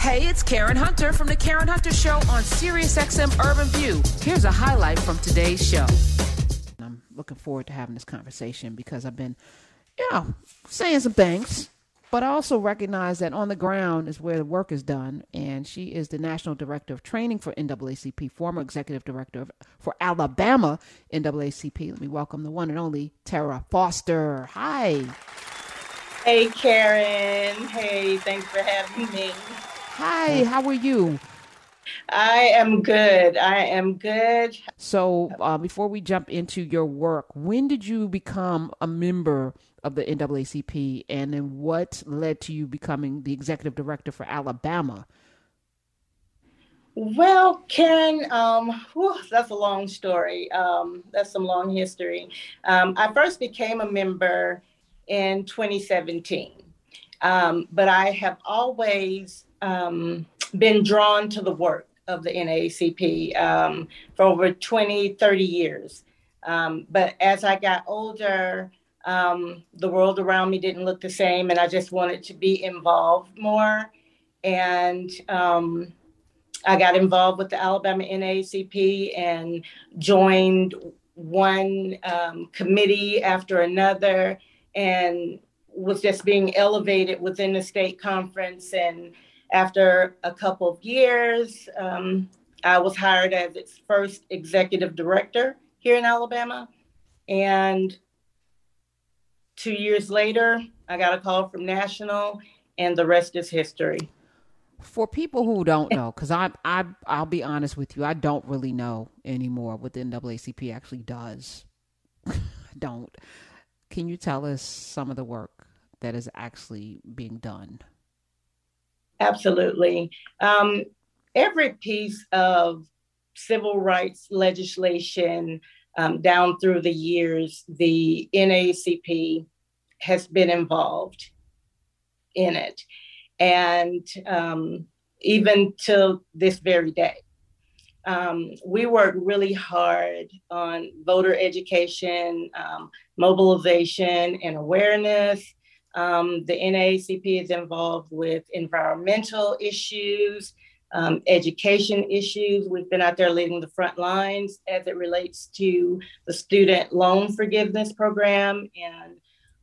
Hey, it's Karen Hunter from the Karen Hunter Show on SiriusXM Urban View. Here's a highlight from today's show. I'm looking forward to having this conversation because I've been, you know, saying some things, but I also recognize that on the ground is where the work is done. And she is the National Director of Training for NAACP, former Executive Director for Alabama NAACP. Let me welcome the one and only Terra Foster. Hi. Hey, Karen. Hey, thanks for having me. Hi, how are you? I am good. I am good. So, uh, before we jump into your work, when did you become a member of the NAACP, and then what led to you becoming the executive director for Alabama? Well, Karen, um, whew, that's a long story. Um, that's some long history. Um, I first became a member in 2017, um, but I have always um, been drawn to the work of the NAACP um, for over 20, 30 years. Um, but as I got older, um, the world around me didn't look the same, and I just wanted to be involved more. And um, I got involved with the Alabama NAACP and joined one um, committee after another, and was just being elevated within the state conference and after a couple of years, um, I was hired as its first executive director here in Alabama. And two years later, I got a call from National, and the rest is history. For people who don't know, because I, I, I'll be honest with you, I don't really know anymore what the NAACP actually does. don't. Can you tell us some of the work that is actually being done? Absolutely. Um, every piece of civil rights legislation um, down through the years, the NAACP has been involved in it. And um, even to this very day. Um, we work really hard on voter education, um, mobilization, and awareness. Um, the NAACP is involved with environmental issues, um, education issues. We've been out there leading the front lines as it relates to the student loan forgiveness program. And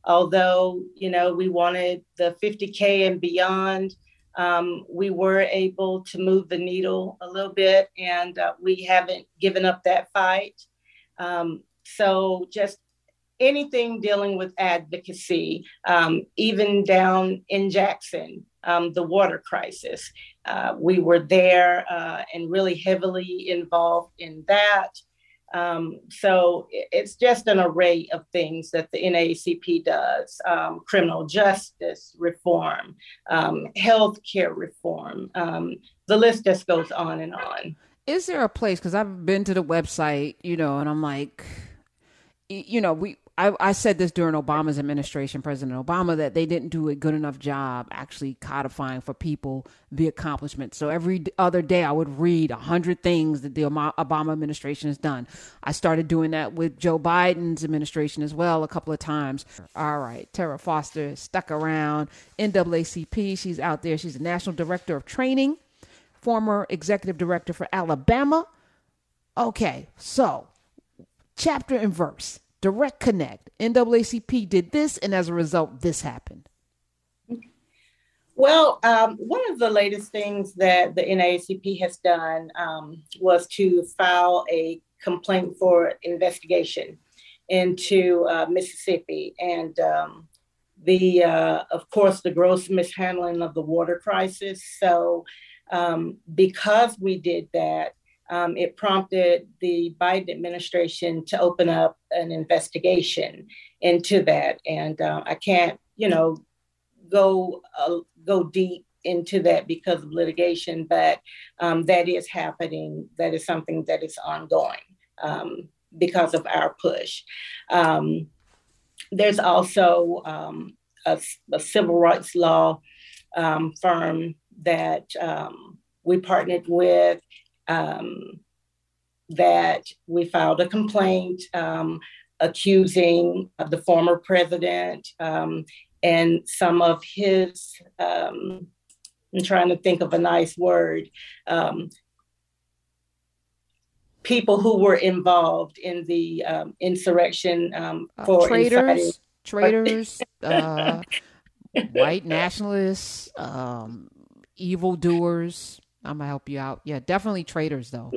although, you know, we wanted the 50K and beyond, um, we were able to move the needle a little bit and uh, we haven't given up that fight. Um, so just anything dealing with advocacy, um, even down in Jackson, um, the water crisis. Uh, we were there uh, and really heavily involved in that. Um, so it's just an array of things that the NAACP does um, criminal justice reform, um, healthcare reform. Um, the list just goes on and on. Is there a place? Because I've been to the website, you know, and I'm like, you know, we I, I said this during Obama's administration, President Obama, that they didn't do a good enough job actually codifying for people the accomplishments. So every other day I would read a hundred things that the Obama administration has done. I started doing that with Joe Biden's administration as well a couple of times. All right, Terra Foster stuck around NAACP. She's out there. She's the national director of training, former executive director for Alabama. Okay, so chapter and verse direct connect. NAACP did this, and as a result, this happened. Well, um, one of the latest things that the NAACP has done um, was to file a complaint for investigation into uh, Mississippi and um, the, uh, of course, the gross mishandling of the water crisis. So, um, because we did that, um, it prompted the Biden administration to open up an investigation into that. And uh, I can't, you know, go uh, go deep into that because of litigation, but um, that is happening. That is something that is ongoing um, because of our push. Um, there's also um, a, a, civil rights law firm that we partnered with um, that we filed a complaint um, accusing the former president um, and some of his um, I'm trying to think of a nice word. Um, people who were involved in the um, insurrection um, Uh, for traitors, inciting- traitors, uh, white nationalists, um, evildoers. I'm gonna help you out. Yeah, definitely traitors though.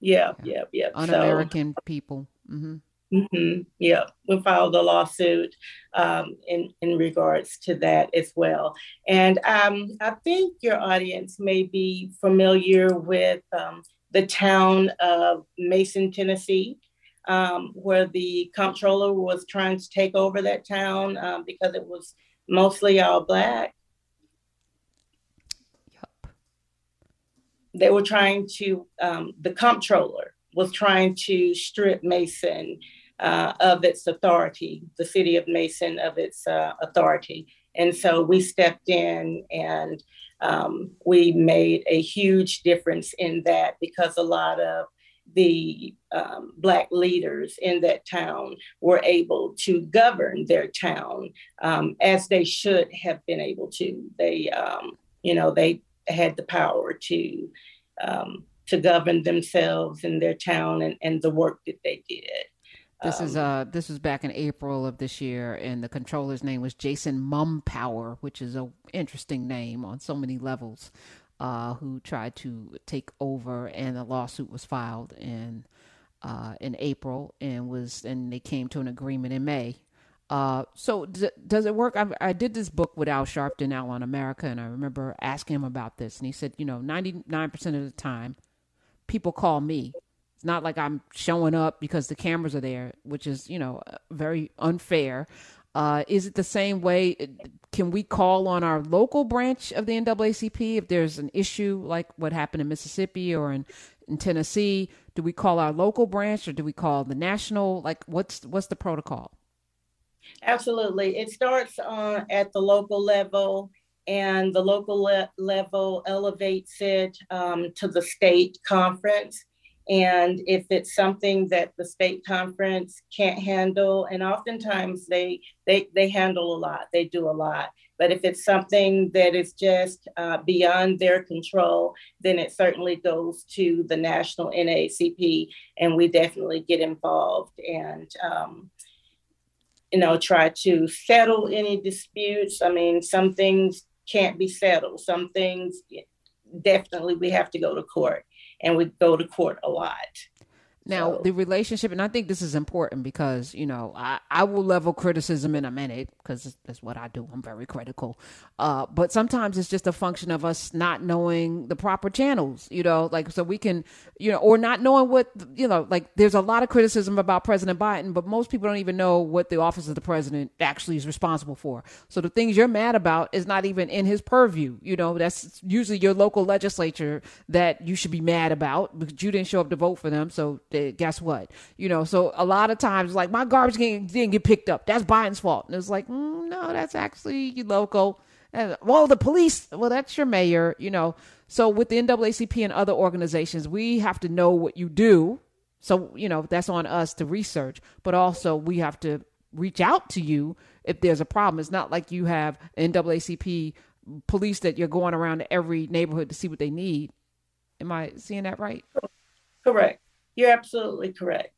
Yeah, yeah, yeah. So- Un-American people. hmm hmm Yeah, we filed a lawsuit um, in in regards to that as well. And um, I think your audience may be familiar with um, the town of Mason, Tennessee, um, where the comptroller was trying to take over that town um, because it was mostly all black. They were trying to. Um, the comptroller was trying to strip Mason uh, of its authority, the city of Mason of its uh, authority. And so we stepped in and um, we made a huge difference in that because a lot of the um, Black leaders in that town were able to govern their town um, as they should have been able to. They, um, you know, they had the power to um, to govern themselves and their town and, and the work that they did. This is Um, uh this was back in April of this year, and the controller's name was Jason Mumpower, which is a interesting name on so many levels. Uh, who tried to take over, and a lawsuit was filed in uh, in April, and was and they came to an agreement in May. Uh, so d- does it work? I, I did this book with Al Sharpton, Al on America, and I remember asking him about this, and he said, you know, ninety nine percent of the time, people call me it's not like I'm showing up because the cameras are there, which is, you know, very unfair. Uh, is it the same way? Can we call on our local branch of the NAACP if there's an issue like what happened in Mississippi or in, in Tennessee? Do we call our local branch or do we call the national? Like, what's what's the protocol? Absolutely. It starts on at the local level, and the local le- level elevates it um, to the state conference. And if it's something that the state conference can't handle, and oftentimes they they they handle a lot, they do a lot. But if it's something that is just uh, beyond their control, then it certainly goes to the national NAACP, and we definitely get involved and. Um, you know, try to settle any disputes. I mean, some things can't be settled. Some things definitely we have to go to court, and we go to court a lot. Now, So- the relationship, and I think this is important because, you know, I, I will level criticism in a minute because that's what I do. I'm very critical. Uh, but sometimes it's just a function of us not knowing the proper channels, you know, like so we can, you know, or not knowing what, you know, like there's a lot of criticism about President Biden, but most people don't even know what the office of the president actually is responsible for. So the things you're mad about is not even in his purview. You know, that's usually your local legislature that you should be mad about because you didn't show up to vote for them. So guess what? You know, so a lot of times, like my garbage didn't, didn't get picked up. That's Biden's fault. And it's like, mm, no, that's actually your local. And, well, the police, well, that's your mayor, you know. So with the NAACP and other organizations, we have to know what you do. So, you know, that's on us to research, but also we have to reach out to you if there's a problem. It's not like you have NAACP police that you're going around to every neighborhood to see what they need. Am I seeing that right? Correct. You're absolutely correct.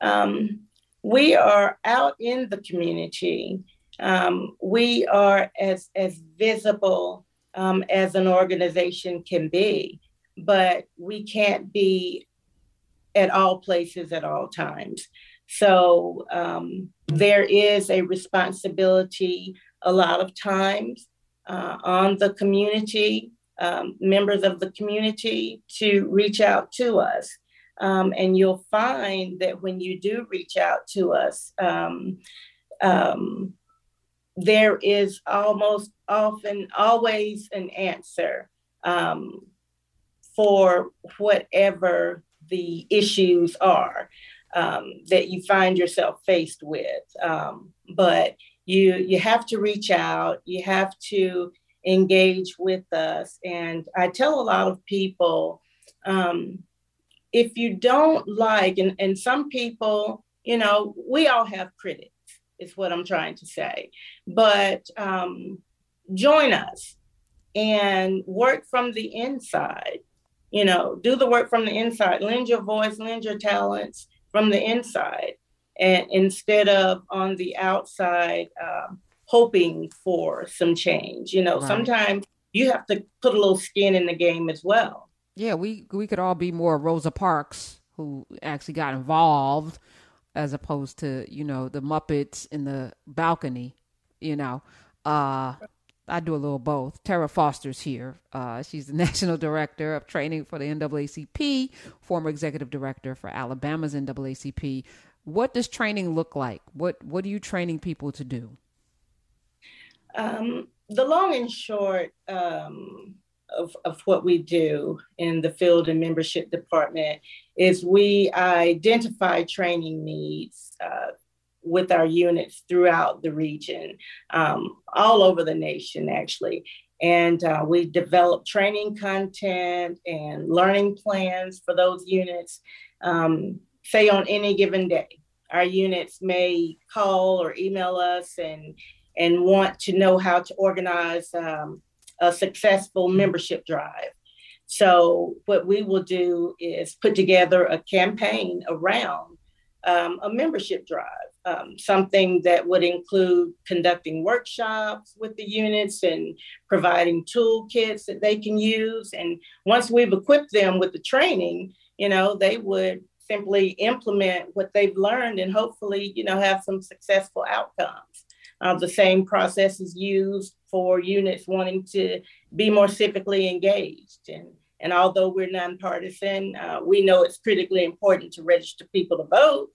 Um, we are out in the community. Um, we are as as visible um, as an organization can be, but we can't be at all places at all times. So um, there is a responsibility a lot of times uh, on the community, um, members of the community, to reach out to us. Um, and you'll find that when you do reach out to us, um, um, there is almost often always an answer um, for whatever the issues are um, that you find yourself faced with. Um, but you you have to reach out. You have to engage with us. And I tell a lot of people um, if you don't like, and, and some people, you know, we all have critics, is what I'm trying to say. But um, join us and work from the inside. You know, do the work from the inside, lend your voice, lend your talents from the inside, and instead of on the outside, um, hoping for some change. You know, right. sometimes you have to put a little skin in the game as well. Yeah, we we could all be more Rosa Parks who actually got involved as opposed to, you know, the Muppets in the balcony, you know. Uh I do a little both. Terra Foster's here. Uh, she's the national director of training for the NAACP, former executive director for Alabama's NAACP. What does training look like? What What are you training people to do? Um, the long and short um, of, of what we do in the field and membership department is we identify training needs uh, with our units throughout the region, um, all over the nation, actually. And uh, we develop training content and learning plans for those units, um, say on any given day. Our units may call or email us and, and want to know how to organize um, a successful membership drive. So, what we will do is put together a campaign around um, a membership drive, um, something that would include conducting workshops with the units and providing toolkits that they can use. And once we've equipped them with the training, you know, they would simply implement what they've learned and hopefully, you know, have some successful outcomes. Uh, the same process is used for units wanting to be more civically engaged. And, and although we're nonpartisan, uh, we know it's critically important to register people to vote.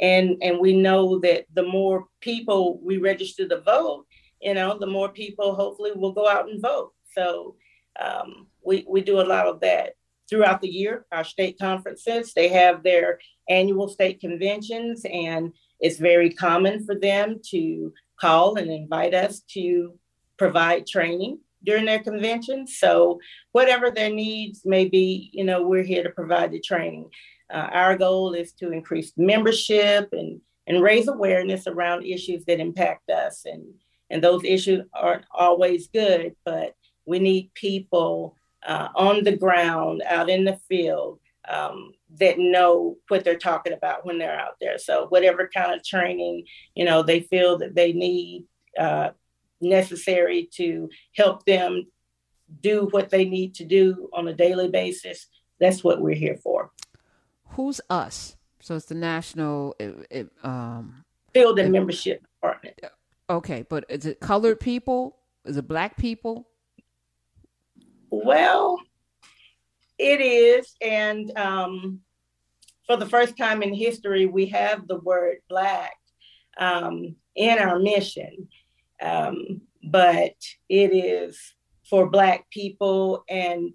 And, and we know that the more people we register to vote, you know, the more people hopefully will go out and vote. So um, we, we do a lot of that throughout the year. Our state conferences, they have their annual state conventions, and it's very common for them to call and invite us to provide training during their convention. So whatever their needs may be, you know, we're here to provide the training. Uh, our goal is to increase membership and and raise awareness around issues that impact us. And and those issues aren't always good, but we need people uh, on the ground, out in the field, um, that know what they're talking about when they're out there. So whatever kind of training, you know, they feel that they need uh, necessary to help them do what they need to do on a daily basis, that's what we're here for. Who's us? So it's the national it, it, um, field and it, membership department. Okay, but is it colored people? Is it black people? Well, it is, and um, for the first time in history, we have the word black um, in our mission. Um, but it is for Black people and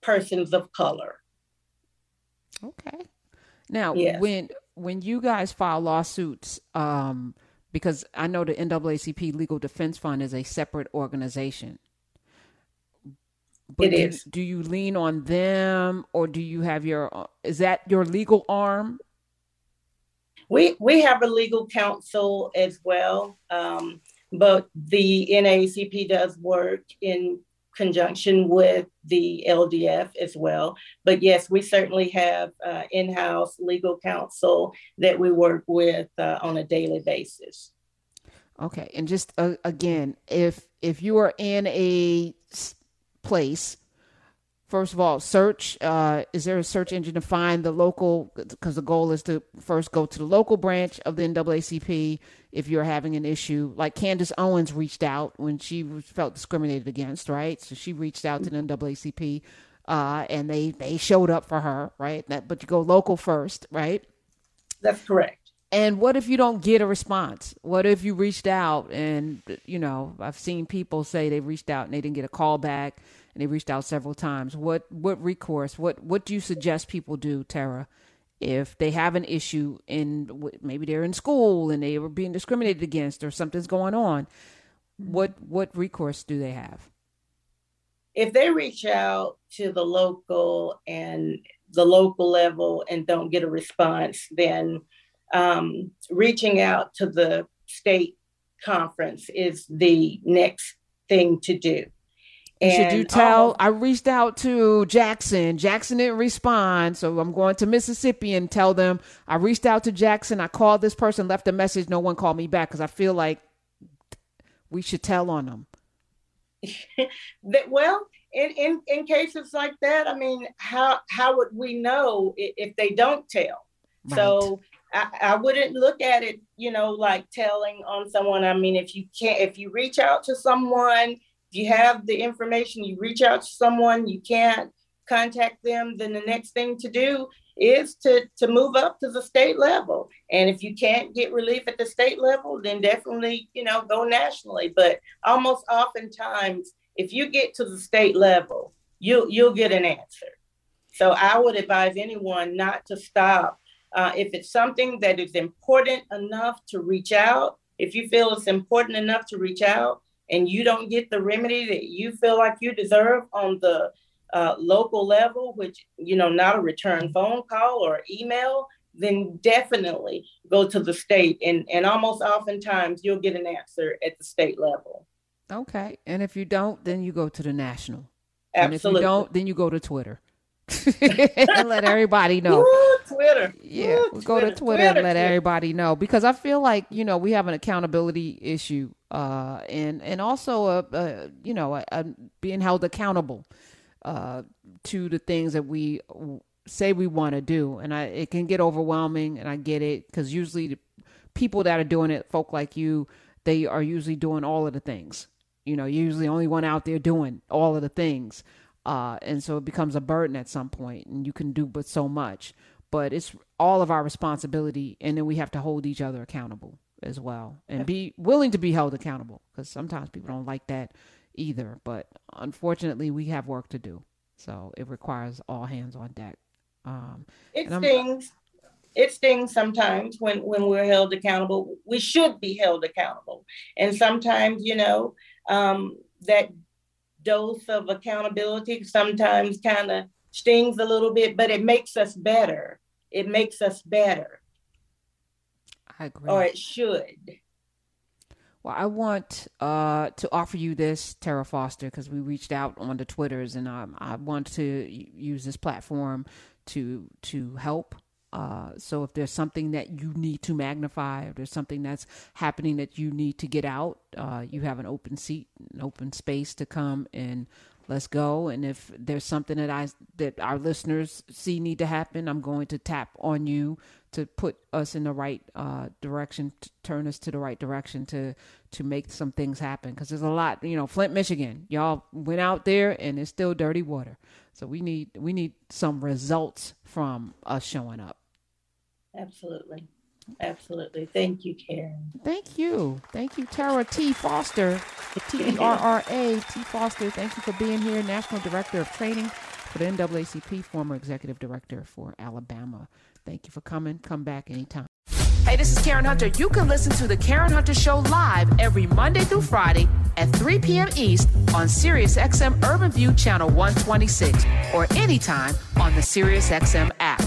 persons of color. Okay. Now, yes. when when you guys file lawsuits, um, because I know the NAACP Legal Defense Fund is a separate organization. But it do, is. do you lean on them, or do you have your? Is that your legal arm? We we have a legal counsel as well. Um, but the NAACP does work in conjunction with the LDF as well. But yes, we certainly have uh, in house legal counsel that we work with uh, on a daily basis. Okay, and just uh, again, if if you are in a place first of all, search. Uh, is there a search engine to find the local? Because the goal is to first go to the local branch of the NAACP if you're having an issue. Like Candace Owens reached out when she felt discriminated against, right? So she reached out to the NAACP, uh, and they they showed up for her, right? That, but you go local first, right? That's correct. And what if you don't get a response? What if you reached out and you know I've seen people say they reached out and they didn't get a call back and they reached out several times. What what recourse? What what do you suggest people do, Terra, if they have an issue in maybe they're in school and they were being discriminated against or something's going on? What what recourse do they have? If they reach out to the local and the local level and don't get a response, then um, reaching out to the state conference is the next thing to do And Should you tell? Um, I reached out to Jackson. Jackson didn't respond, so I'm going to Mississippi and tell them I reached out to Jackson. I called this person, left a message. No one called me back because I feel like we should tell on them. that, well, in, in in cases like that, I mean, how how would we know if, they don't tell? Right. So I, I wouldn't look at it, you know, like telling on someone. I mean, if you can't, if you reach out to someone you have the information, you reach out to someone, you can't contact them, then the next thing to do is to, to move up to the state level. And if you can't get relief at the state level, then definitely, you know, go nationally. But almost oftentimes, if you get to the state level, you'll you'll get an answer. So I would advise anyone not to stop. Uh, if it's something that is important enough to reach out, if you feel it's important enough to reach out, and you don't get the remedy that you feel like you deserve on the uh, local level, which, you know, not a return phone call or email, then definitely go to the state. And, and almost oftentimes you'll get an answer at the state level. Okay. And if you don't, then you go to the national. Absolutely. And if you don't, then you go to Twitter. and let everybody know. Ooh, Twitter. Yeah, Ooh, go to Twitter, Twitter and let everybody know because I feel like you know we have an accountability issue, uh, and and also a, a you know a, a being held accountable uh, to the things that we say we want to do, and I it can get overwhelming, and I get it because usually the people that are doing it, folk like you, they are usually doing all of the things. You know, you're usually only one out there doing all of the things. Uh, and so it becomes a burden at some point, and you can do but so much. But it's all of our responsibility, and then we have to hold each other accountable as well, and be willing to be held accountable. Because sometimes people don't like that either. But unfortunately, we have work to do, so it requires all hands on deck. Um, it stings. It stings sometimes when when we're held accountable. We should be held accountable, and sometimes you know um, that dose of accountability sometimes kind of stings a little bit, but it makes us better. It makes us better. I agree. Or it should. Well, I want uh, to offer you this, Terra Foster, because we reached out on the Twitters, and um, I want to use this platform to to help uh, so if there's something that you need to magnify, or there's something that's happening that you need to get out, uh, you have an open seat, an open space to come and let's go. And if there's something that I that our listeners see need to happen, I'm going to tap on you to put us in the right uh, direction, to turn us to the right direction to to make some things happen. Because there's a lot, you know, Flint, Michigan, y'all went out there and it's still dirty water. So we need we need some results from us showing up. Absolutely. Absolutely. Thank you, Karen. Thank you. Thank you, Terra T. Foster, T E R R A T. Foster. Thank you for being here, National Director of Training for the NAACP, former Executive Director for Alabama. Thank you for coming. Come back anytime. Hey, this is Karen Hunter. You can listen to The Karen Hunter Show live every Monday through Friday at 3 p.m. East on SiriusXM Urban View Channel 126 or anytime on the SiriusXM app.